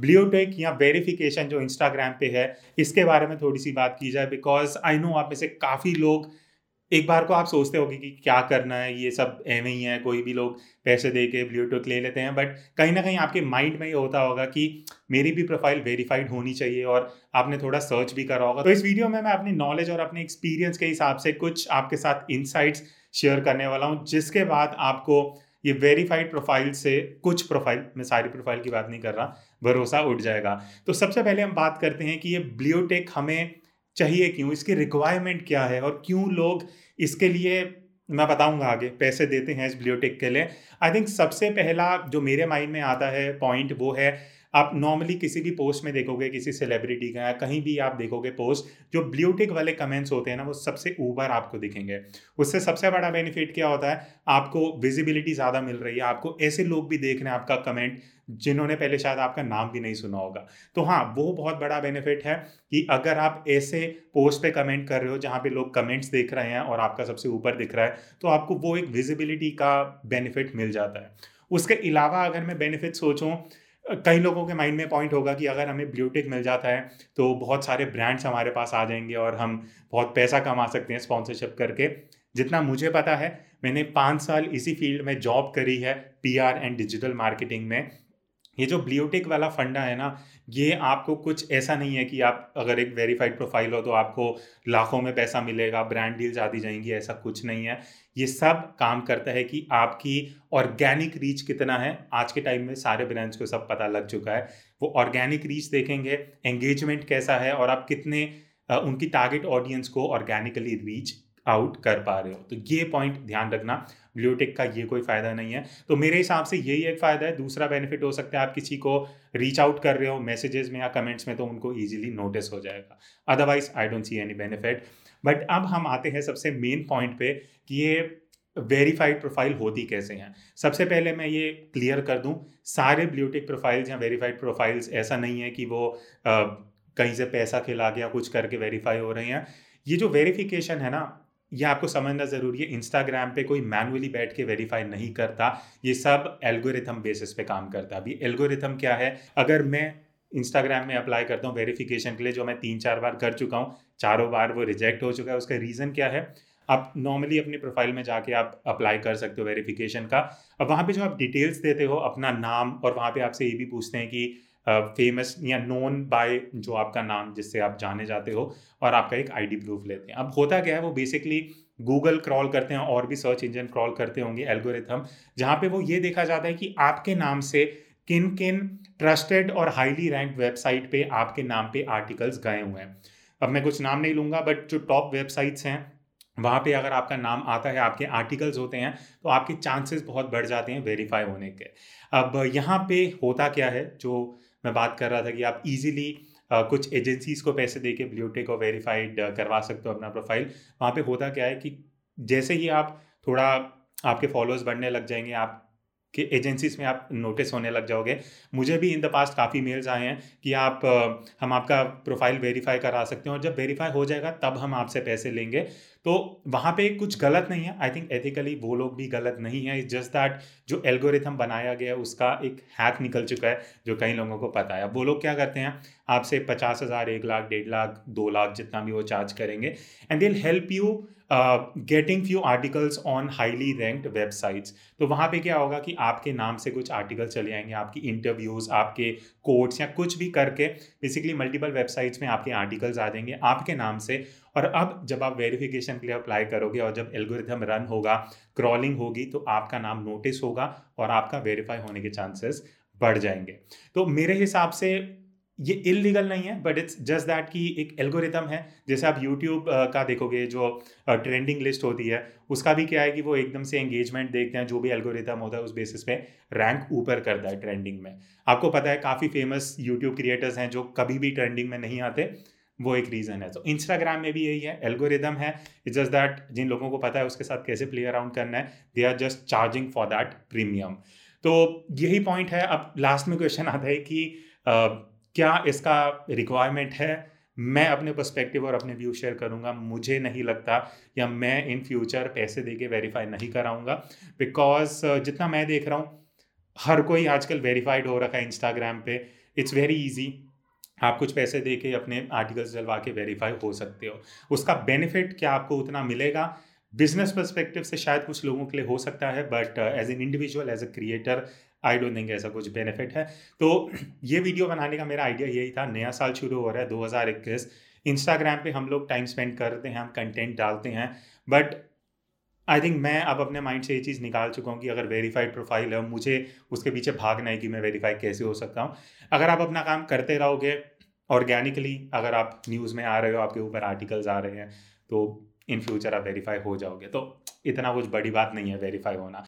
Bluetech या verification जो Instagram पे है, इसके बारे में थोड़ी सी बात की जाए बिकॉज़ आई नो आप में से काफ़ी लोग, एक बार को आप सोचते होगे कि क्या करना है, ये सब एवं ही है, कोई भी लोग पैसे दे के ब्लूटूथ ले लेते हैं बट कहीं ना कहीं आपके माइंड में ये होता होगा कि मेरी भी प्रोफ़ाइल वेरीफाइड होनी चाहिए और आपने थोड़ा सर्च भी करा होगा। तो इस वीडियो में मैं अपनी नॉलेज और अपने एक्सपीरियंस के हिसाब से कुछ आपके साथ इंसाइट्स शेयर करने वाला हूँ, जिसके बाद आपको ये वेरीफाइड प्रोफ़ाइल से कुछ प्रोफ़ाइल मैं सारी प्रोफ़ाइल की बात नहीं कर रहा, भरोसा उठ जाएगा। तो सबसे पहले हम बात करते हैं कि ये ब्लियोटेक हमें चाहिए क्यों? इसकी रिक्वायरमेंट क्या है? और क्यों लोग इसके लिए, मैं बताऊँगा आगे, पैसे देते हैं इस ब्लियोटेक के लिए। आई थिंक सबसे पहला जो मेरे माइंड में आता है पॉइंट वो है आप नॉर्मली किसी भी पोस्ट में देखोगे, किसी सेलिब्रिटी का या कहीं भी आप देखोगे पोस्ट जो ब्लूटिक वाले कमेंट्स होते हैं ना, वो सबसे ऊपर आपको दिखेंगे। उससे सबसे बड़ा बेनिफिट क्या होता है? आपको विजिबिलिटी ज़्यादा मिल रही है। आपको ऐसे लोग भी देख रहे हैं आपका कमेंट जिन्होंने पहले शायद आपका नाम भी नहीं सुना होगा। तो हाँ वो बहुत बड़ा बेनिफिट है कि अगर आप ऐसे पोस्ट पे कमेंट कर रहे हो, जहाँ पे लोग कमेंट्स देख रहे हैं और आपका सबसे ऊपर दिख रहा है तो आपको वो एक विजिबिलिटी का बेनिफिट मिल जाता है। उसके अलावा अगर मैं बेनिफिट सोचूं कई लोगों के माइंड में पॉइंट होगा कि अगर हमें ब्लूटिक मिल जाता है तो बहुत सारे ब्रांड्स हमारे पास आ जाएँगे और हम बहुत पैसा कमा सकते हैं स्पॉन्सरशिप करके। जितना मुझे पता है, मैंने पाँच साल इसी फ़ील्ड में जॉब करी है पीआर एंड डिजिटल मार्केटिंग में। ये जो ब्लूटिक वाला फंडा है ना, ये आपको कुछ ऐसा नहीं है कि आप अगर एक वेरीफाइड प्रोफ़ाइल हो तो आपको लाखों में पैसा मिलेगा, ब्रांड डील्स आती जाएँगी, ऐसा कुछ नहीं है। ये सब काम करता है कि आपकी ऑर्गेनिक रीच कितना है, आज के टाइम में सारे ब्रांड्स को सब पता लग चुका है। वो ऑर्गेनिक रीच देखेंगे, एंगेजमेंट कैसा है और आप कितने उनकी टारगेट ऑडियंस को ऑर्गेनिकली रीच आउट कर पा रहे हो। तो ये पॉइंट ध्यान रखना। ब्लूटिक का ये कोई फ़ायदा नहीं है। तो मेरे हिसाब से यही एक फ़ायदा है। दूसरा बेनिफिट हो सकता है आप किसी को रीच आउट कर रहे हो मैसेजेस में या कमेंट्स में तो उनको ईजिली नोटिस हो जाएगा। Otherwise I don't see any benefit but अब हम आते हैं सबसे मेन पॉइंट पे कि ये वेरीफाइड प्रोफ़ाइल होती कैसे हैं। सबसे पहले मैं ये क्लियर कर दूँ सारे ब्लूटिक प्रोफाइल्स या वेरीफाइड प्रोफाइल्स ऐसा नहीं है कि वो आ, कहीं से पैसा खिला गया कुछ करके वेरीफाई हो रहे हैं। ये जो वेरिफिकेशन है ना ये आपको समझना ज़रूरी है इंस्टाग्राम पे कोई मैनुअली बैठ के वेरीफाई नहीं करता, ये सब एल्गोरिथम बेसिस पे काम करता है। अभी एल्गोरिथम क्या है? अगर मैं इंस्टाग्राम में अप्लाई करता हूँ वेरिफिकेशन के लिए, जो मैं तीन चार बार कर चुका हूँ, चारों बार वो रिजेक्ट हो चुका है, उसका रीज़न क्या है? आप नॉर्मली अपने प्रोफ़ाइल में जाके आप अप्लाई कर सकते हो वेरिफिकेशन का। अब वहाँ पे जो आप डिटेल्स देते हो, अपना नाम, और वहाँ पे आपसे ये भी पूछते हैं कि फ़ेमस या नोन बाय जो आपका नाम, जिससे आप जाने जाते हो और आपका एक आईडी प्रूफ लेते हैं। अब होता क्या है, वो बेसिकली गूगल क्रॉल करते हैं और भी सर्च इंजन क्रॉल करते होंगे एल्गोरिथम जहाँ पे वो ये देखा जाता है कि आपके नाम से किन किन ट्रस्टेड और हाईली रैंक वेबसाइट पे आपके नाम पे आर्टिकल्स गए हुए हैं। अब मैं कुछ नाम नहीं लूँगा बट जो टॉप वेबसाइट्स हैं, वहाँ पे अगर आपका नाम आता है, आपके आर्टिकल्स होते हैं तो आपके चांसेस बहुत बढ़ जाते हैं वेरीफाई होने के। अब यहाँ पे होता क्या है, जो मैं बात कर रहा था कि आप इजीली कुछ एजेंसीज को पैसे दे के ब्लूटेक और वेरीफाइड करवा सकते हो अपना प्रोफ़ाइल वहाँ पे होता क्या है कि जैसे ही आप थोड़ा आपके फॉलोअर्स बढ़ने लग जाएँगे, आप कि एजेंसीज में आप नोटिस होने लग जाओगे। मुझे भी इन द पास्ट काफ़ी मेल्स आए हैं कि आप हम आपका प्रोफ़ाइल वेरीफाई करा सकते हैं और जब वेरीफाई हो जाएगा, तब हम आपसे पैसे लेंगे। तो वहाँ पे कुछ गलत नहीं है। आई थिंक एथिकली वो लोग भी गलत नहीं है। जस्ट दैट जो एल्गोरिथम बनाया गया है, उसका एक हैक निकल चुका है, जो कई लोगों को पता है। वो लोग क्या करते हैं? आपसे पचास हज़ार, एक लाख, डेढ़ लाख, दो लाख जितना भी वो चार्ज करेंगे। And they'll help you getting few articles on highly ranked websites तो वहाँ पे क्या होगा कि आपके नाम से कुछ आर्टिकल चले आएँगे, आपकी इंटरव्यूज़ आपके कोर्ट्स या कुछ भी करके बेसिकली मल्टीपल वेबसाइट्स में आपके आर्टिकल्स आ जाएँगे आपके नाम से। और अब जब आप वेरिफिकेशन के लिए अप्लाई करोगे और जब एल्गोरिथम रन होगा क्रॉलिंग होगी तो आपका नाम नोटिस होगा और आपका वेरीफाई होने के चांसेस बढ़ जाएँगे। तो मेरे हिसाब से ये इलीगल नहीं है बट इट्स जस्ट दैट कि एक एल्गोरिथम है। जैसे आप यूट्यूब का देखोगे, जो ट्रेंडिंग लिस्ट होती है, उसका भी क्या है कि वो एकदम से एंगेजमेंट देखते हैं, जो भी एल्गोरिथम होता है, उस बेसिस पे रैंक ऊपर करता है ट्रेंडिंग में। आपको पता है, काफ़ी फ़ेमस यूट्यूब क्रिएटर्स हैं, जो कभी भी ट्रेंडिंग में नहीं आते, वो एक रीज़न है। तो इंस्टाग्राम में भी यही है एल्गोरिदम है। इट्स जस्ट दैट जिन लोगों को पता है, उसके साथ कैसे प्ले अराउंड करना है they are just charging for that premium तो यही पॉइंट है। अब लास्ट में क्वेश्चन आता है कि क्या इसका रिक्वायरमेंट है? मैं अपने पर्सपेक्टिव और अपने व्यू शेयर करूँगा। मुझे नहीं लगता या मैं इन फ्यूचर पैसे दे के वेरीफाई नहीं कराऊँगा। बिकॉज़ जितना मैं देख रहा हूँ, हर कोई आजकल वेरीफाइड हो रखा है इंस्टाग्राम पे। इट्स वेरी ईजी आप कुछ पैसे दे के अपने आर्टिकल्स डलवा के वेरीफाई हो सकते हो। उसका बेनिफिट क्या आपको उतना मिलेगा? बिज़नेस परस्पेक्टिव से शायद कुछ लोगों के लिए हो सकता है but as an individual as a creator I don't think ऐसा कुछ बेनिफिट है। तो ये वीडियो बनाने का मेरा आइडिया यही था। नया साल शुरू हो रहा है 2021 इंस्टाग्राम पे हम लोग टाइम स्पेंड करते हैं, हम कंटेंट डालते हैं। बट आई थिंक मैं अब अपने माइंड से ये चीज़ निकाल चुका हूँ कि अगर वेरीफाइड प्रोफ़ाइल है, मुझे उसके पीछे भागना है कि मैं वेरीफाई कैसे हो सकता हूँ। अगर आप अपना काम करते रहोगे ऑर्गेनिकली अगर आप न्यूज़ में आ रहे हो, आपके ऊपर आर्टिकल्स आ रहे हैं तो इन फ्यूचर आप वेरीफाई हो जाओगे। तो इतना कुछ बड़ी बात नहीं है वेरीफाई होना।